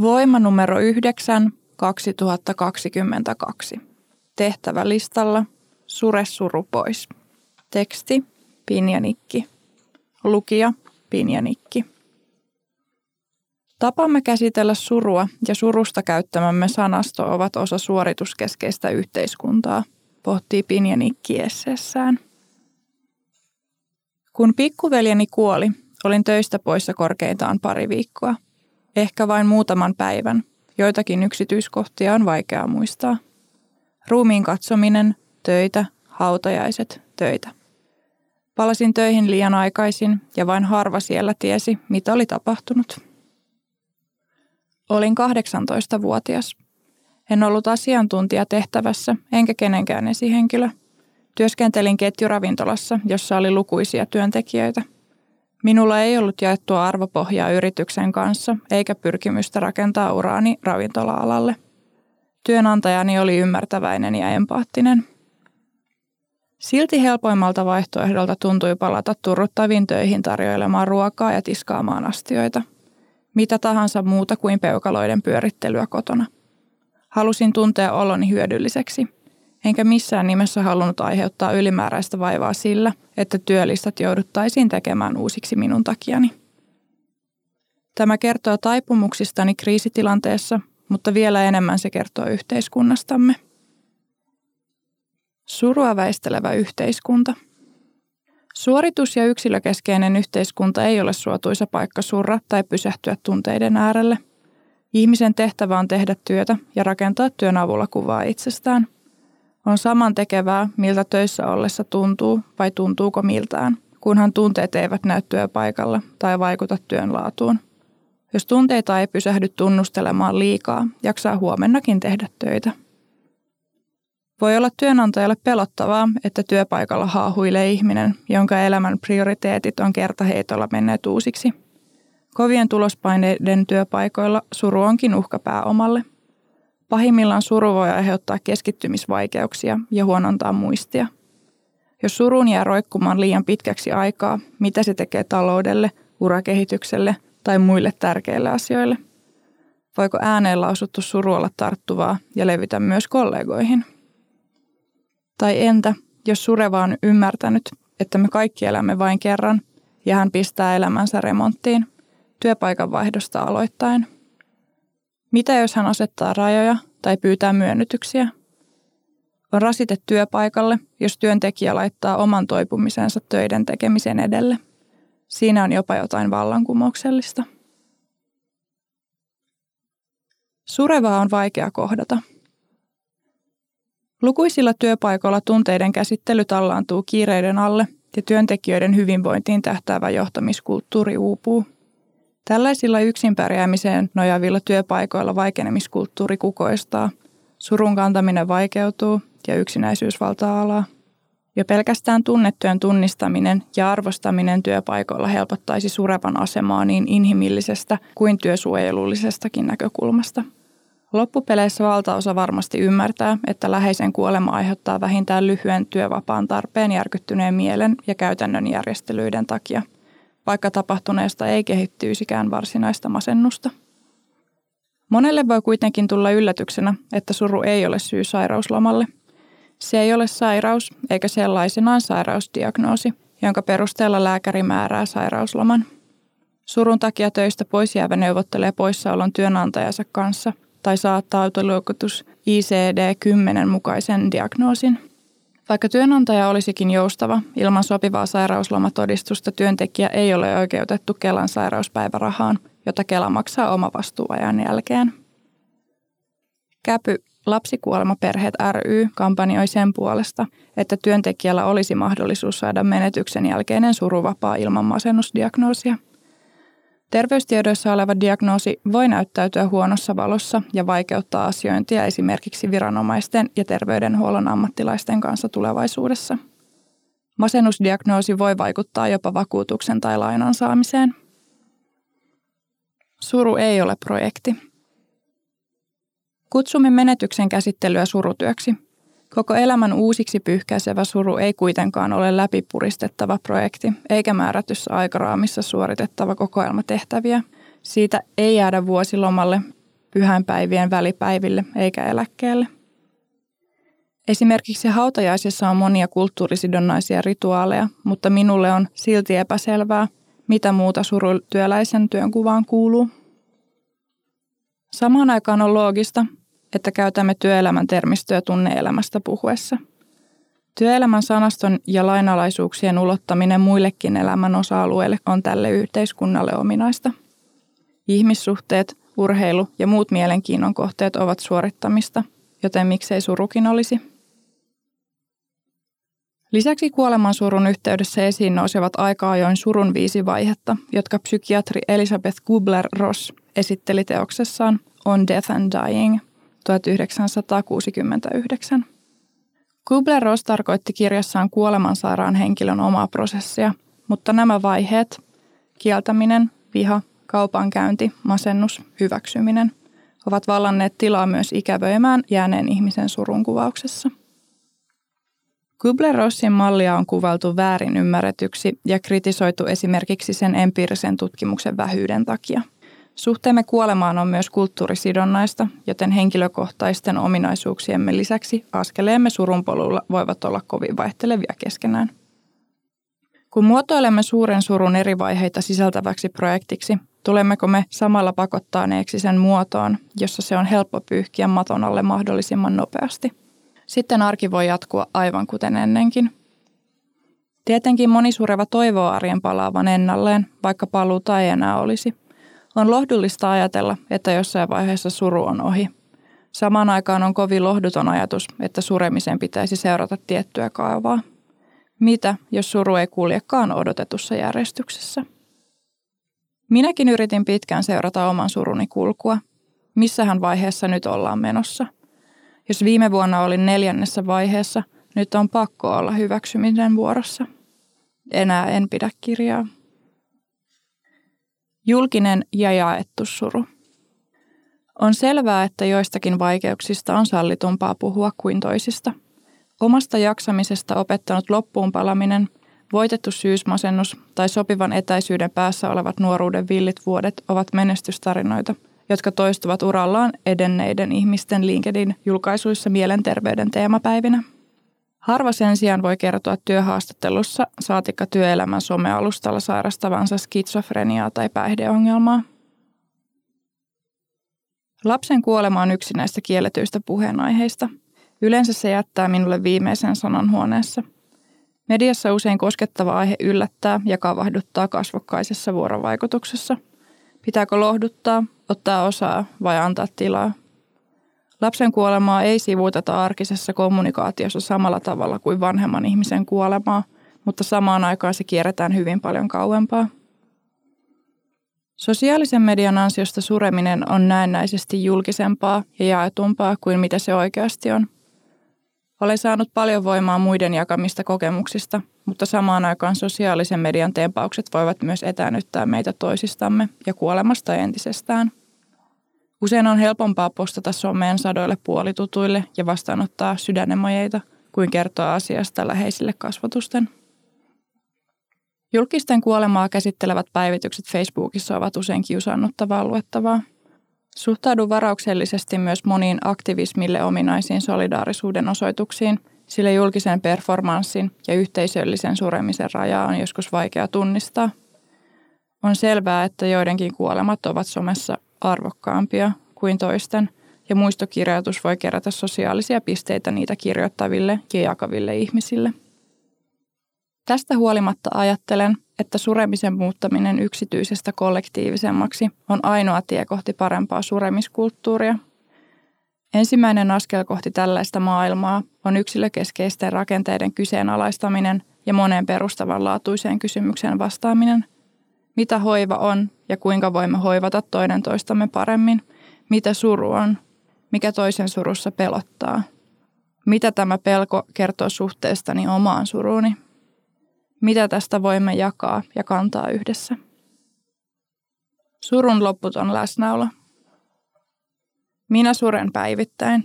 Voima numero 9 2022. Tehtävälistalla Sure suru pois. Teksti Pinjanikki. Lukija Pinjanikki. Tapamme käsitellä surua ja surusta käyttämämme sanasto ovat osa suorituskeskeistä yhteiskuntaa, pohtii Pinjanikki esseessään. Kun pikkuveljeni kuoli, olin töistä poissa korkeintaan pari viikkoa. Ehkä vain muutaman päivän. Joitakin yksityiskohtia on vaikea muistaa. Ruumiin katsominen, töitä, hautajaiset, töitä. Palasin töihin liian aikaisin ja vain harva siellä tiesi, mitä oli tapahtunut. Olin 18-vuotias. En ollut asiantuntija tehtävässä, enkä kenenkään esihenkilö. Työskentelin ketjuravintolassa, jossa oli lukuisia työntekijöitä. Minulla ei ollut jaettua arvopohjaa yrityksen kanssa, eikä pyrkimystä rakentaa uraani ravintola-alalle. Työnantajani oli ymmärtäväinen ja empaattinen – Silti helpoimmalta vaihtoehdolta tuntui palata turruttaviin töihin tarjoilemaan ruokaa ja tiskaamaan astioita. Mitä tahansa muuta kuin peukaloiden pyörittelyä kotona. Halusin tuntea oloni hyödylliseksi, enkä missään nimessä halunnut aiheuttaa ylimääräistä vaivaa sillä, että työlistat jouduttaisiin tekemään uusiksi minun takiani. Tämä kertoo taipumuksistani kriisitilanteessa, mutta vielä enemmän se kertoo yhteiskunnastamme – Surua väistelevä yhteiskunta. Suoritus- ja yksilökeskeinen yhteiskunta ei ole suotuisa paikka surra tai pysähtyä tunteiden äärelle. Ihmisen tehtävä on tehdä työtä ja rakentaa työn avulla kuvaa itsestään. On saman tekevää, miltä töissä ollessa tuntuu vai tuntuuko miltään, kunhan tunteet eivät näy työpaikalla tai vaikuta työn laatuun. Jos tunteita ei pysähdy tunnustelemaan liikaa, jaksaa huomennakin tehdä töitä – voi olla työnantajalle pelottavaa, että työpaikalla haahuilee ihminen, jonka elämän prioriteetit on kertaheitolla menneet uusiksi. Kovien tulospaineiden työpaikoilla suru onkin uhka pääomalle. Pahimmillaan suru voi aiheuttaa keskittymisvaikeuksia ja huonontaa muistia. Jos surun jää roikkumaan liian pitkäksi aikaa, mitä se tekee taloudelle, urakehitykselle tai muille tärkeille asioille? Voiko ääneen lausuttu suru olla tarttuvaa ja levitä myös kollegoihin? Tai entä, jos Sureva on ymmärtänyt, että me kaikki elämme vain kerran ja hän pistää elämänsä remonttiin, työpaikan vaihdosta aloittain? Mitä jos hän asettaa rajoja tai pyytää myönnytyksiä? On rasite työpaikalle, jos työntekijä laittaa oman toipumisensa töiden tekemisen edelle. Siinä on jopa jotain vallankumouksellista. Surevaa on vaikea kohdata – Lukuisilla työpaikoilla tunteiden käsittely tallaantuu kiireiden alle ja työntekijöiden hyvinvointiin tähtäävä johtamiskulttuuri uupuu. Tällaisilla yksin pärjäämiseen nojaavilla työpaikoilla vaikenemiskulttuuri kukoistaa, surun kantaminen vaikeutuu ja yksinäisyys valtaa alaa. Jo pelkästään tunnettyön tunnistaminen ja arvostaminen työpaikoilla helpottaisi surevan asemaa niin inhimillisestä kuin työsuojelullisestakin näkökulmasta – Loppupeleissä valtaosa varmasti ymmärtää, että läheisen kuolema aiheuttaa vähintään lyhyen työvapaan tarpeen järkyttyneen mielen ja käytännön järjestelyiden takia, vaikka tapahtuneesta ei kehittyisikään varsinaista masennusta. Monelle voi kuitenkin tulla yllätyksenä, että suru ei ole syy sairauslomalle. Se ei ole sairaus eikä sellaisenaan sairausdiagnoosi, jonka perusteella lääkäri määrää sairausloman. Surun takia töistä pois jäävä neuvottelee poissaolon työnantajansa kanssa – tai saa tautiluokitus ICD-10 mukaisen diagnoosin. Vaikka työnantaja olisikin joustava, ilman sopivaa sairauslomatodistusta työntekijä ei ole oikeutettu Kelan sairauspäivärahaan, jota Kela maksaa omavastuuajan jälkeen. Käpy Lapsikuolemaperheet ry kampanjoi sen puolesta, että työntekijällä olisi mahdollisuus saada menetyksen jälkeinen suruvapaa ilman masennusdiagnoosia. Terveystiedoissa oleva diagnoosi voi näyttäytyä huonossa valossa ja vaikeuttaa asiointia esimerkiksi viranomaisten ja terveydenhuollon ammattilaisten kanssa tulevaisuudessa. Masennusdiagnoosi voi vaikuttaa jopa vakuutuksen tai lainan saamiseen. Suru ei ole projekti. Kutsumme menetyksen käsittelyä surutyöksi – Koko elämän uusiksi pyyhkäisevä suru ei kuitenkaan ole läpipuristettava projekti, eikä määrätyssä aikaraamissa suoritettava kokoelmatehtäviä. Siitä ei jäädä vuosilomalle, pyhänpäivien välipäiville eikä eläkkeelle. Esimerkiksi hautajaisissa on monia kulttuurisidonnaisia rituaaleja, mutta minulle on silti epäselvää, mitä muuta surutyöläisen työnkuvaan kuuluu. Samaan aikaan on loogista, että käytämme työelämän termistöä tunneelämästä puhuessa. Työelämän sanaston ja lainalaisuuksien ulottaminen muillekin elämän osa-alueille on tälle yhteiskunnalle ominaista. Ihmissuhteet, urheilu ja muut mielenkiinnon kohteet ovat suorittamista, joten miksei surukin olisi. Lisäksi kuolemansurun yhteydessä esiin nousevat aika ajoin surun viisi vaihetta, jotka psykiatri Elisabeth Kubler-Ross esitteli teoksessaan On Death and Dying – 1969. Kubler-Ross tarkoitti kirjassaan kuolemansairaan henkilön omaa prosessia, mutta nämä vaiheet, kieltäminen, viha, kaupankäynti, masennus, hyväksyminen, ovat vallanneet tilaa myös ikävöimään jääneen ihmisen surun kuvauksessa. Kubler-Rossin mallia on kuvailtu väärin ymmärretyksi ja kritisoitu esimerkiksi sen empiirisen tutkimuksen vähyyden takia – Suhteemme kuolemaan on myös kulttuurisidonnaista, joten henkilökohtaisten ominaisuuksiemme lisäksi askeleemme surunpolulla voivat olla kovin vaihtelevia keskenään. Kun muotoilemme suuren surun eri vaiheita sisältäväksi projektiksi, tulemmeko me samalla pakottaaneeksi sen muotoon, jossa se on helppo pyyhkiä maton alle mahdollisimman nopeasti. Sitten arki voi jatkua aivan kuten ennenkin. Tietenkin monisureva toivoo arjen palaavan ennalleen, vaikka paluuta ei enää olisi – on lohdullista ajatella, että jossain vaiheessa suru on ohi. Samaan aikaan on kovin lohduton ajatus, että suremisen pitäisi seurata tiettyä kaavaa. Mitä, jos suru ei kuljekaan odotetussa järjestyksessä? Minäkin yritin pitkään seurata oman suruni kulkua. Missähän vaiheessa nyt ollaan menossa? Jos viime vuonna olin neljännessä vaiheessa, nyt on pakko olla hyväksyminen vuorossa. Enää en pidä kirjaa. Julkinen ja jaettu suru. On selvää, että joistakin vaikeuksista on sallitumpaa puhua kuin toisista. Omasta jaksamisesta opettanut loppuun palaminen, voitettu syysmasennus tai sopivan etäisyyden päässä olevat nuoruuden villit vuodet ovat menestystarinoita, jotka toistuvat urallaan edenneiden ihmisten LinkedIn-julkaisuissa mielenterveyden teemapäivinä – Harva sen sijaan voi kertoa työhaastattelussa saatikka työelämän somealustalla sairastavansa skitsofreniaa tai päihdeongelmaa. Lapsen kuolema on yksi näistä kielletyistä puheenaiheista. Yleensä se jättää minulle viimeisen sanan huoneessa. Mediassa usein koskettava aihe yllättää ja kavahduttaa kasvokkaisessa vuorovaikutuksessa. Pitääkö lohduttaa, ottaa osaa vai antaa tilaa – Lapsen kuolemaa ei sivuuteta arkisessa kommunikaatiossa samalla tavalla kuin vanhemman ihmisen kuolemaa, mutta samaan aikaan se kierretään hyvin paljon kauempaa. Sosiaalisen median ansiosta sureminen on näennäisesti julkisempaa ja jaetumpaa kuin mitä se oikeasti on. Olen saanut paljon voimaa muiden jakamista kokemuksista, mutta samaan aikaan sosiaalisen median tempaukset voivat myös etänyttää meitä toisistamme ja kuolemasta entisestään – Usein on helpompaa postata someen sadoille puolitutuille ja vastaanottaa sydänemojeita kuin kertoa asiasta läheisille kasvotusten. Julkisten kuolemaa käsittelevät päivitykset Facebookissa ovat usein kiusaannuttavaa luettavaa. Suhtaudun varauksellisesti myös moniin aktivismille ominaisiin solidaarisuuden osoituksiin, sillä julkisen performanssin ja yhteisöllisen suremisen rajaa on joskus vaikea tunnistaa. On selvää, että joidenkin kuolemat ovat somessa arvokkaampia kuin toisten, ja muistokirjoitus voi kerätä sosiaalisia pisteitä niitä kirjoittaville ja jakaville ihmisille. Tästä huolimatta ajattelen, että suremisen muuttaminen yksityisestä kollektiivisemmaksi on ainoa tie kohti parempaa suremiskulttuuria. Ensimmäinen askel kohti tällaista maailmaa on yksilökeskeisten rakenteiden kyseenalaistaminen ja moneen perustavanlaatuiseen kysymykseen vastaaminen. Mitä hoiva on ja kuinka voimme hoivata toinen toistamme paremmin. Mitä suru on, mikä toisen surussa pelottaa. Mitä tämä pelko kertoo suhteestani omaan suruuni. Mitä tästä voimme jakaa ja kantaa yhdessä. Surun lopputon läsnäolo. Minä suren päivittäin,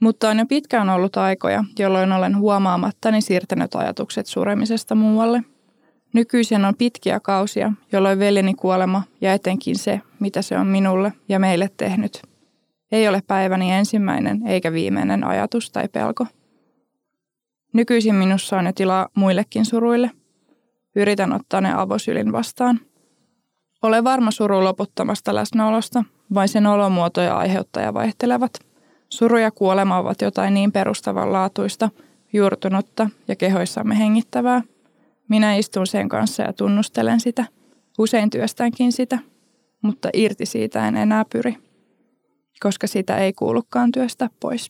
mutta on jo pitkään ollut aikoja, jolloin olen huomaamattani siirtänyt ajatukset suremisesta muualle. Nykyisin on pitkiä kausia, jolloin veljeni kuolema ja etenkin se, mitä se on minulle ja meille tehnyt, ei ole päiväni ensimmäinen eikä viimeinen ajatus tai pelko. Nykyisin minussa on jo tilaa muillekin suruille. Yritän ottaa ne avosylin vastaan – ole varma suru loputtamasta läsnäolosta, vai sen olomuoto ja aiheuttaja vaihtelevat. Suru ja kuolema ovat jotain niin perustavanlaatuista, juurtunutta ja kehoissamme hengittävää. Minä istun sen kanssa ja tunnustelen sitä. Usein työstänkin sitä, mutta irti siitä en enää pyri, koska sitä ei kuulukaan työstä pois.